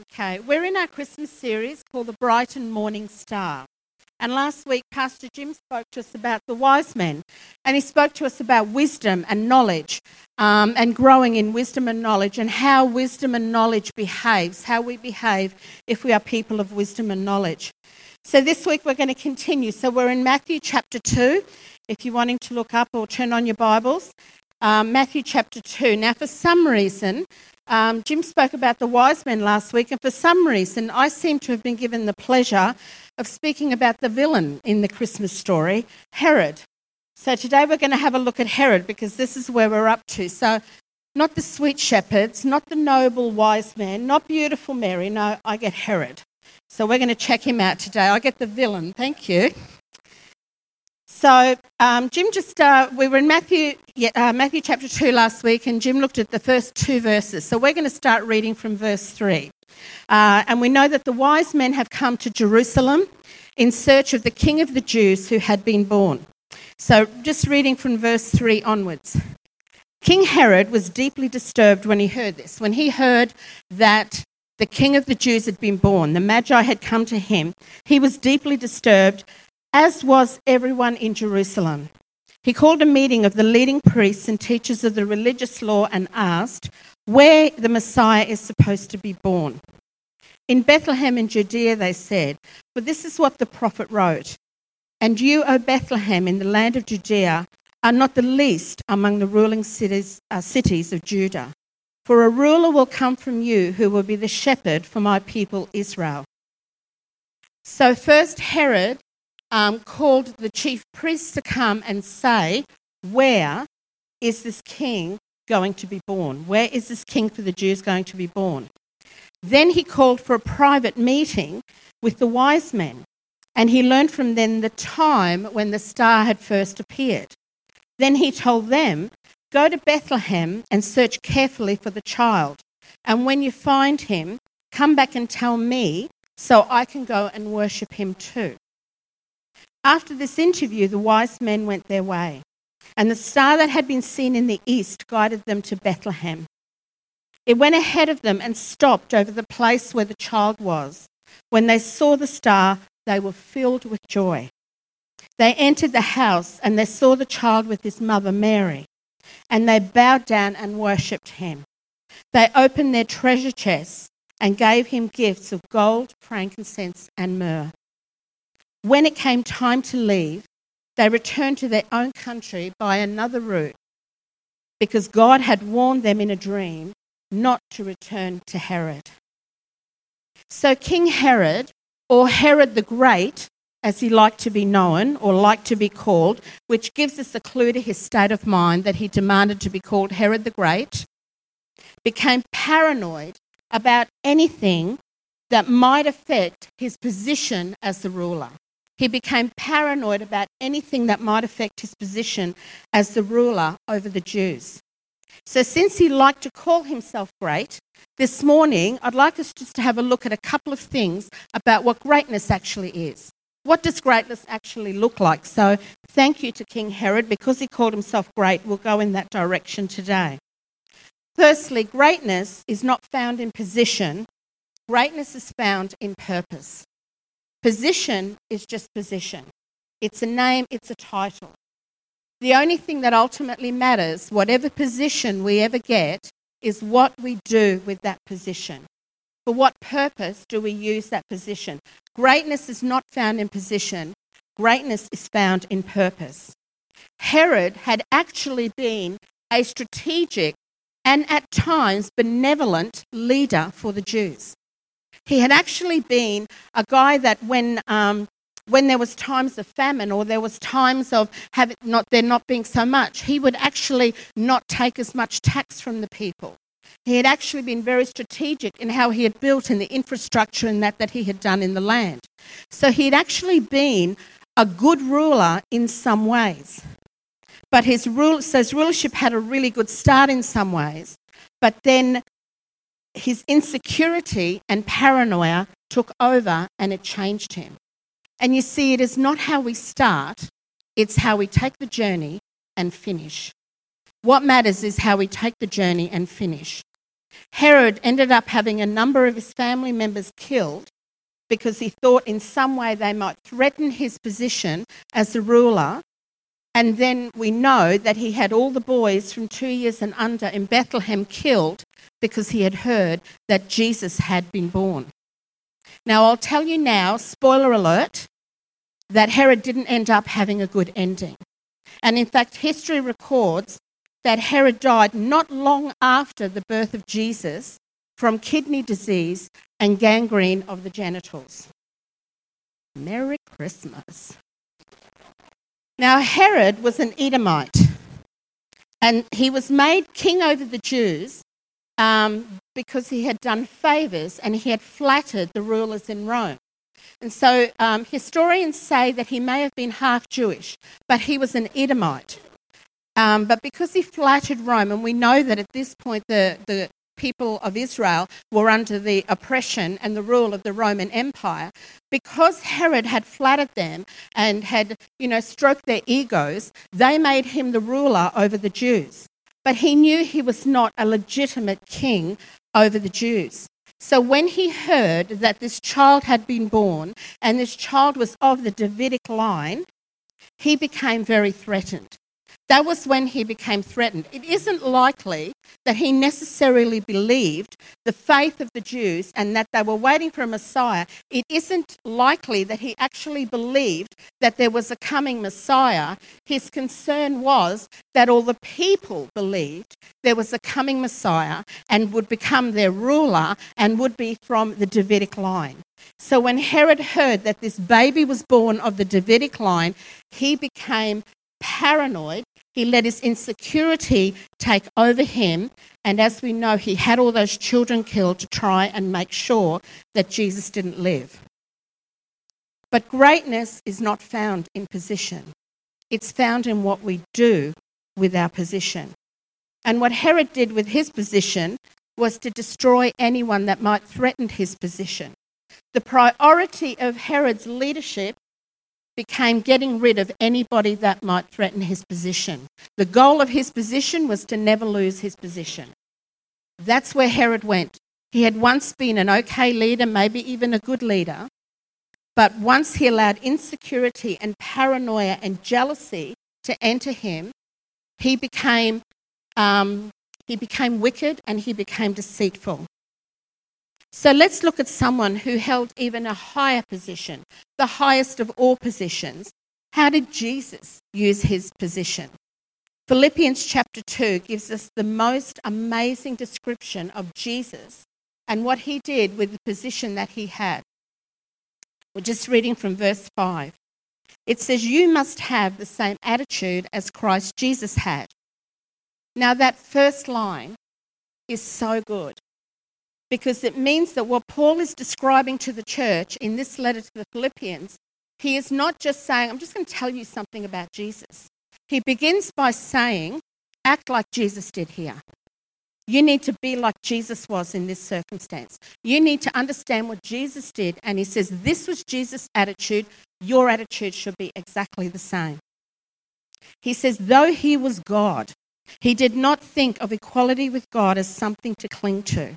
Okay, we're in our Christmas series called The Bright and Morning Star. And last week, Pastor Jim spoke to us about the wise men, and he spoke to us about wisdom and knowledge, um, and growing in wisdom and knowledge, and how wisdom and knowledge behaves, how we behave if we are people of wisdom and knowledge. So this week we're going to continue. So we're in Matthew chapter 2, if you're wanting to look up or turn on your Bibles. Um, Matthew chapter 2. Now, for some reason, um, Jim spoke about the wise men last week, and for some reason, I seem to have been given the pleasure of speaking about the villain in the Christmas story, Herod. So today we're going to have a look at Herod because this is where we're up to. So, not the sweet shepherds, not the noble wise men, not beautiful Mary. No, I get Herod. So we're going to check him out today. I get the villain. Thank you. So um, Jim just uh, we were in Matthew uh, Matthew chapter two last week, and Jim looked at the first two verses. So we're going to start reading from verse three, uh, and we know that the wise men have come to Jerusalem in search of the King of the Jews who had been born. So just reading from verse three onwards. King Herod was deeply disturbed when he heard this. When he heard that the King of the Jews had been born, the Magi had come to him, he was deeply disturbed as was everyone in Jerusalem. He called a meeting of the leading priests and teachers of the religious law and asked where the Messiah is supposed to be born. In Bethlehem in Judea, they said, for this is what the prophet wrote And you, O Bethlehem, in the land of Judea, are not the least among the ruling cities, uh, cities of Judah. For a ruler will come from you who will be the shepherd for my people Israel. So, first, Herod um, called the chief priests to come and say, Where is this king going to be born? Where is this king for the Jews going to be born? Then he called for a private meeting with the wise men, and he learned from them the time when the star had first appeared. Then he told them, Go to Bethlehem and search carefully for the child, and when you find him, come back and tell me so I can go and worship him too. After this interview, the wise men went their way, and the star that had been seen in the east guided them to Bethlehem. It went ahead of them and stopped over the place where the child was. When they saw the star, they were filled with joy. They entered the house and they saw the child with his mother Mary, and they bowed down and worshipped him. They opened their treasure chests and gave him gifts of gold, frankincense, and myrrh. When it came time to leave, they returned to their own country by another route because God had warned them in a dream not to return to Herod. So, King Herod, or Herod the Great, as he liked to be known or liked to be called, which gives us a clue to his state of mind that he demanded to be called Herod the Great, became paranoid about anything that might affect his position as the ruler. He became paranoid about anything that might affect his position as the ruler over the Jews. So, since he liked to call himself great, this morning I'd like us just to have a look at a couple of things about what greatness actually is. What does greatness actually look like? So, thank you to King Herod because he called himself great. We'll go in that direction today. Firstly, greatness is not found in position, greatness is found in purpose. Position is just position. It's a name, it's a title. The only thing that ultimately matters, whatever position we ever get, is what we do with that position. For what purpose do we use that position? Greatness is not found in position, greatness is found in purpose. Herod had actually been a strategic and at times benevolent leader for the Jews. He had actually been a guy that when um, when there was times of famine or there was times of have not there not being so much, he would actually not take as much tax from the people. He had actually been very strategic in how he had built and the infrastructure and that that he had done in the land. So he had actually been a good ruler in some ways. But his, rule, so his rulership had a really good start in some ways. But then his insecurity and paranoia took over and it changed him. And you see, it is not how we start, it's how we take the journey and finish. What matters is how we take the journey and finish. Herod ended up having a number of his family members killed because he thought in some way they might threaten his position as a ruler. And then we know that he had all the boys from two years and under in Bethlehem killed because he had heard that Jesus had been born. Now, I'll tell you now, spoiler alert, that Herod didn't end up having a good ending. And in fact, history records that Herod died not long after the birth of Jesus from kidney disease and gangrene of the genitals. Merry Christmas. Now, Herod was an Edomite, and he was made king over the Jews um, because he had done favours and he had flattered the rulers in Rome. And so um, historians say that he may have been half Jewish, but he was an Edomite. Um, but because he flattered Rome, and we know that at this point the, the people of Israel were under the oppression and the rule of the Roman Empire, because Herod had flattered them and had, you know, stroked their egos, they made him the ruler over the Jews. But he knew he was not a legitimate king over the Jews. So when he heard that this child had been born and this child was of the Davidic line, he became very threatened. That was when he became threatened. It isn't likely that he necessarily believed the faith of the Jews and that they were waiting for a Messiah. It isn't likely that he actually believed that there was a coming Messiah. His concern was that all the people believed there was a coming Messiah and would become their ruler and would be from the Davidic line. So when Herod heard that this baby was born of the Davidic line, he became paranoid. He let his insecurity take over him. And as we know, he had all those children killed to try and make sure that Jesus didn't live. But greatness is not found in position, it's found in what we do with our position. And what Herod did with his position was to destroy anyone that might threaten his position. The priority of Herod's leadership became getting rid of anybody that might threaten his position. The goal of his position was to never lose his position. That's where Herod went. He had once been an okay leader, maybe even a good leader, but once he allowed insecurity and paranoia and jealousy to enter him, he became, um, he became wicked and he became deceitful. So let's look at someone who held even a higher position, the highest of all positions. How did Jesus use his position? Philippians chapter 2 gives us the most amazing description of Jesus and what he did with the position that he had. We're just reading from verse 5. It says, You must have the same attitude as Christ Jesus had. Now, that first line is so good because it means that what Paul is describing to the church in this letter to the Philippians, he is not just saying, I'm just going to tell you something about Jesus. He begins by saying, act like Jesus did here. You need to be like Jesus was in this circumstance. You need to understand what Jesus did. And he says, This was Jesus' attitude. Your attitude should be exactly the same. He says, Though he was God, he did not think of equality with God as something to cling to.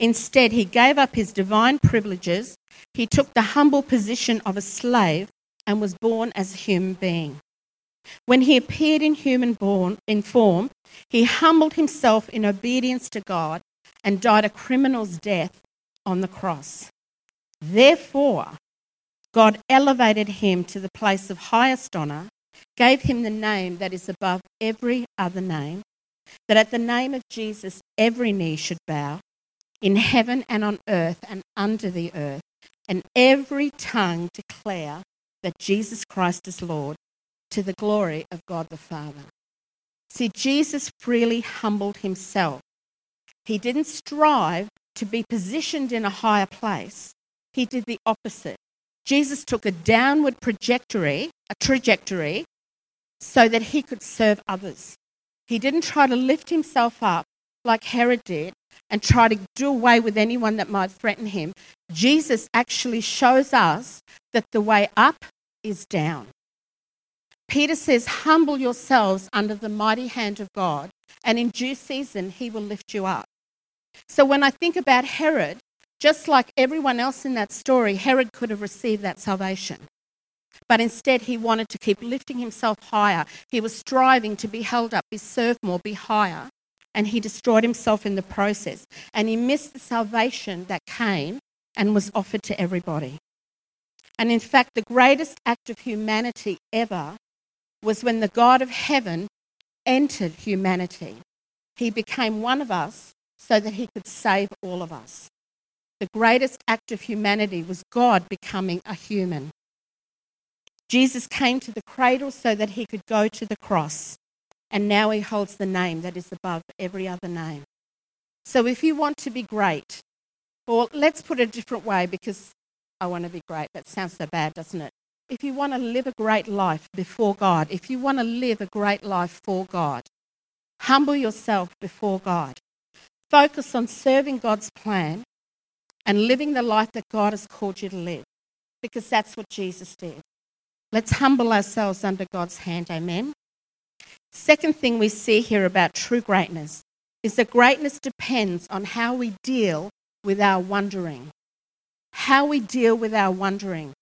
Instead, he gave up his divine privileges, he took the humble position of a slave, and was born as a human being. When he appeared in human born, in form, he humbled himself in obedience to God and died a criminal's death on the cross. Therefore, God elevated him to the place of highest honour, gave him the name that is above every other name, that at the name of Jesus every knee should bow in heaven and on earth and under the earth, and every tongue declare that Jesus Christ is Lord to the glory of God the Father. See, Jesus freely humbled himself. He didn't strive to be positioned in a higher place. He did the opposite. Jesus took a downward trajectory, a trajectory, so that he could serve others. He didn't try to lift himself up like Herod did and try to do away with anyone that might threaten him. Jesus actually shows us that the way up is down. Peter says, Humble yourselves under the mighty hand of God, and in due season he will lift you up. So when I think about Herod, just like everyone else in that story, Herod could have received that salvation. But instead, he wanted to keep lifting himself higher. He was striving to be held up, be served more, be higher. And he destroyed himself in the process. And he missed the salvation that came and was offered to everybody. And in fact, the greatest act of humanity ever was when the God of heaven entered humanity. He became one of us so that he could save all of us. The greatest act of humanity was God becoming a human. Jesus came to the cradle so that he could go to the cross, and now he holds the name that is above every other name. So if you want to be great, or let's put it a different way because I want to be great. That sounds so bad, doesn't it? If you want to live a great life before God, if you want to live a great life for God, humble yourself before God. Focus on serving God's plan and living the life that God has called you to live because that's what Jesus did. Let's humble ourselves under God's hand. Amen. Second thing we see here about true greatness is that greatness depends on how we deal with our wondering. How we deal with our wondering.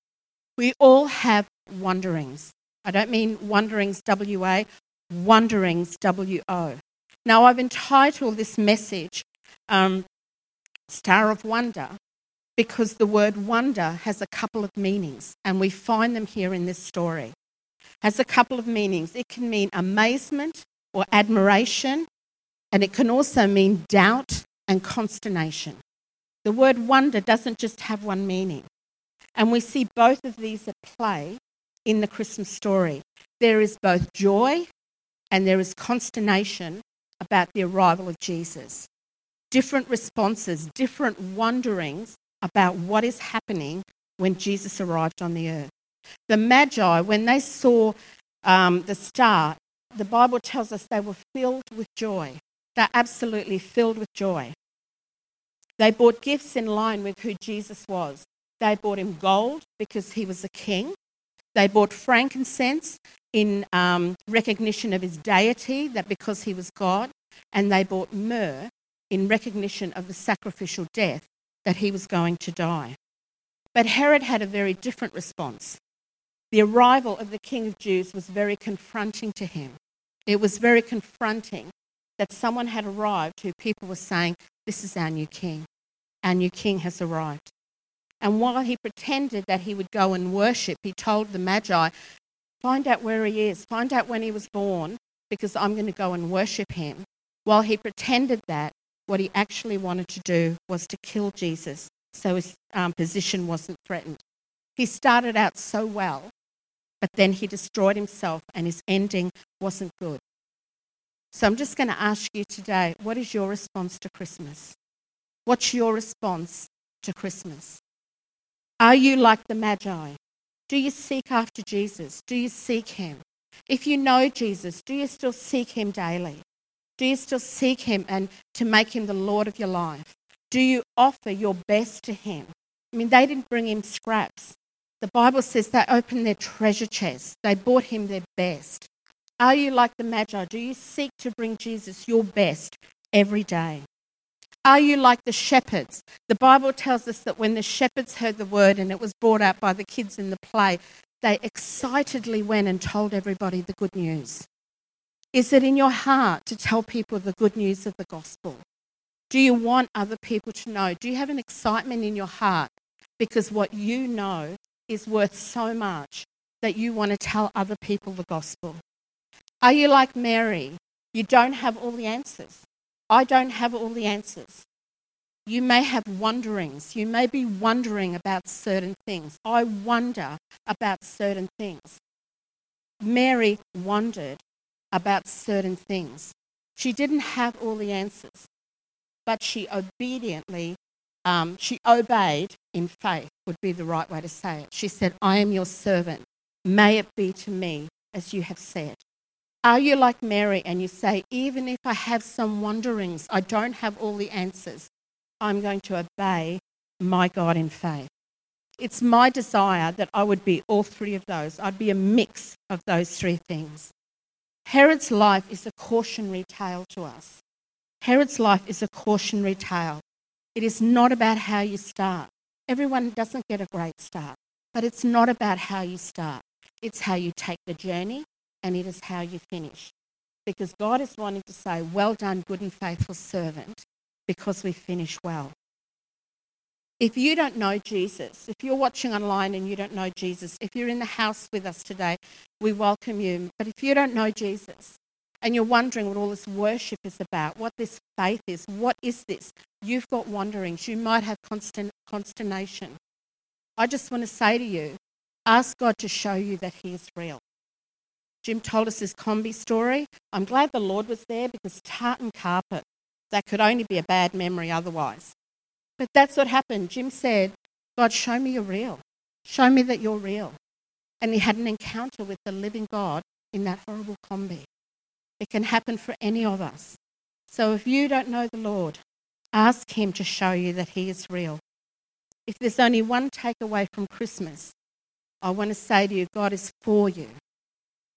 We all have wanderings. I don't mean wanderings, W A, wanderings, W O. Now, I've entitled this message um, Star of Wonder because the word wonder has a couple of meanings, and we find them here in this story. Has a couple of meanings. It can mean amazement or admiration, and it can also mean doubt and consternation. The word wonder doesn't just have one meaning. And we see both of these at play in the Christmas story. There is both joy and there is consternation about the arrival of Jesus. Different responses, different wonderings about what is happening when Jesus arrived on the earth. The Magi, when they saw um, the star, the Bible tells us they were filled with joy. They're absolutely filled with joy. They bought gifts in line with who Jesus was. They bought him gold because he was a king. They bought frankincense in um, recognition of his deity, that because he was God. And they bought myrrh in recognition of the sacrificial death that he was going to die. But Herod had a very different response. The arrival of the King of Jews was very confronting to him. It was very confronting that someone had arrived who people were saying, This is our new king. Our new king has arrived. And while he pretended that he would go and worship, he told the Magi, Find out where he is, find out when he was born, because I'm going to go and worship him. While he pretended that, what he actually wanted to do was to kill Jesus so his um, position wasn't threatened. He started out so well, but then he destroyed himself and his ending wasn't good. So I'm just going to ask you today what is your response to Christmas? What's your response to Christmas? Are you like the Magi? Do you seek after Jesus? Do you seek him? If you know Jesus, do you still seek him daily? Do you still seek Him and to make Him the Lord of your life? Do you offer your best to Him? I mean, they didn't bring Him scraps. The Bible says they opened their treasure chests, they bought Him their best. Are you like the Magi? Do you seek to bring Jesus your best every day? Are you like the shepherds? The Bible tells us that when the shepherds heard the word and it was brought out by the kids in the play, they excitedly went and told everybody the good news. Is it in your heart to tell people the good news of the gospel? Do you want other people to know? Do you have an excitement in your heart because what you know is worth so much that you want to tell other people the gospel? Are you like Mary? You don't have all the answers. I don't have all the answers. You may have wonderings. You may be wondering about certain things. I wonder about certain things. Mary wondered about certain things. She didn't have all the answers. but she obediently, um, she obeyed in faith, would be the right way to say it. She said, I am your servant. May it be to me as you have said. Are you like Mary and you say, even if I have some wonderings, I don't have all the answers, I'm going to obey my God in faith? It's my desire that I would be all three of those. I'd be a mix of those three things. Herod's life is a cautionary tale to us. Herod's life is a cautionary tale. It is not about how you start. Everyone doesn't get a great start, but it's not about how you start. It's how you take the journey and it is how you finish. Because God is wanting to say, Well done, good and faithful servant, because we finish well. If you don't know Jesus, if you're watching online and you don't know Jesus, if you're in the house with us today, we welcome you. But if you don't know Jesus and you're wondering what all this worship is about, what this faith is, what is this? You've got wanderings. You might have constant consternation. I just want to say to you, ask God to show you that He is real. Jim told us his Kombi story. I'm glad the Lord was there because tartan carpet, that could only be a bad memory otherwise. But that's what happened. Jim said, God, show me you're real. Show me that you're real. And he had an encounter with the living God in that horrible Kombi. It can happen for any of us. So if you don't know the Lord, ask him to show you that he is real. If there's only one takeaway from Christmas, I want to say to you, God is for you.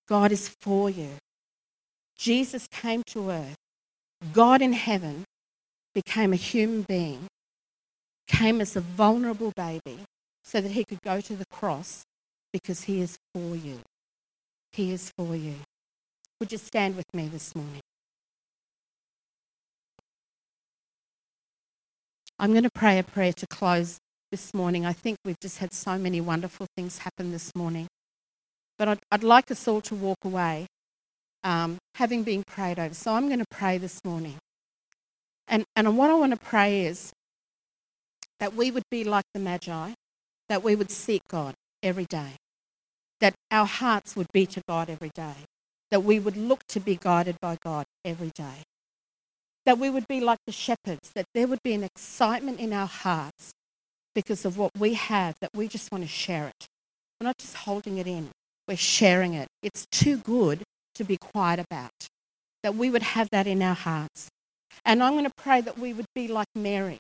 God is for you. Jesus came to earth. God in heaven became a human being came as a vulnerable baby so that he could go to the cross because he is for you. He is for you. Would you stand with me this morning? I'm going to pray a prayer to close this morning. I think we've just had so many wonderful things happen this morning. But I'd, I'd like us all to walk away um, having been prayed over. So I'm going to pray this morning. And, and what I want to pray is that we would be like the Magi, that we would seek God every day, that our hearts would be to God every day, that we would look to be guided by God every day, that we would be like the shepherds, that there would be an excitement in our hearts because of what we have, that we just want to share it. We're not just holding it in, we're sharing it. It's too good to be quiet about, that we would have that in our hearts. And I'm going to pray that we would be like Mary,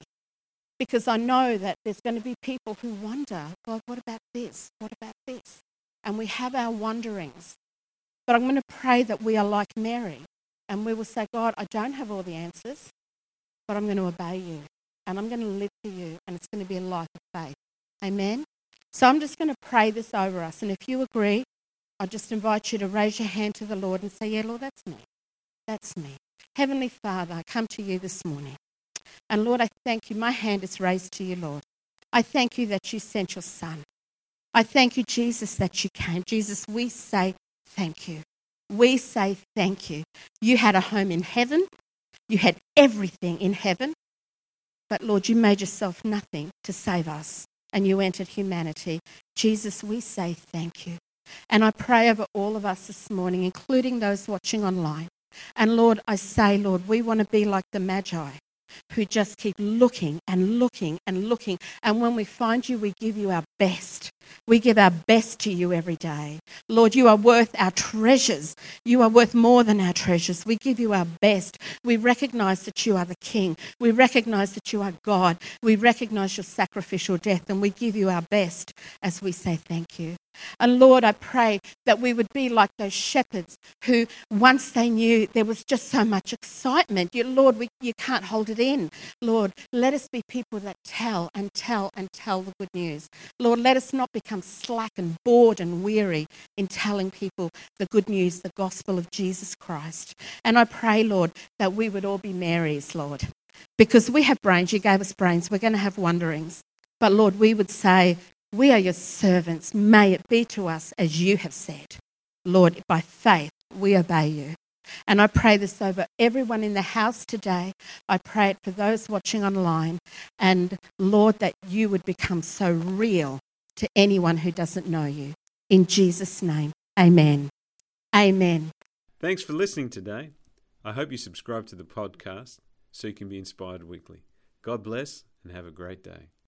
because I know that there's going to be people who wonder, God, what about this? What about this? And we have our wonderings. But I'm going to pray that we are like Mary and we will say, God, I don't have all the answers, but I'm going to obey you and I'm going to live for you and it's going to be a life of faith. Amen? So I'm just going to pray this over us. And if you agree, I just invite you to raise your hand to the Lord and say, Yeah, Lord, that's me. That's me. Heavenly Father, I come to you this morning. And Lord, I thank you. My hand is raised to you, Lord. I thank you that you sent your Son. I thank you, Jesus, that you came. Jesus, we say thank you. We say thank you. You had a home in heaven, you had everything in heaven. But Lord, you made yourself nothing to save us, and you entered humanity. Jesus, we say thank you. And I pray over all of us this morning, including those watching online. And Lord, I say, Lord, we want to be like the Magi who just keep looking and looking and looking. And when we find you, we give you our best. We give our best to you every day. Lord, you are worth our treasures. You are worth more than our treasures. We give you our best. We recognize that you are the King. We recognize that you are God. We recognize your sacrificial death and we give you our best as we say thank you. And Lord, I pray that we would be like those shepherds who, once they knew there was just so much excitement, you, Lord, we, you can't hold it in. Lord, let us be people that tell and tell and tell the good news. Lord, let us not become slack and bored and weary in telling people the good news, the gospel of Jesus Christ. And I pray, Lord, that we would all be Marys, Lord, because we have brains. You gave us brains. We're going to have wonderings. But Lord, we would say, we are your servants. May it be to us as you have said. Lord, by faith, we obey you. And I pray this over everyone in the house today. I pray it for those watching online. And Lord, that you would become so real to anyone who doesn't know you. In Jesus' name, amen. Amen. Thanks for listening today. I hope you subscribe to the podcast so you can be inspired weekly. God bless and have a great day.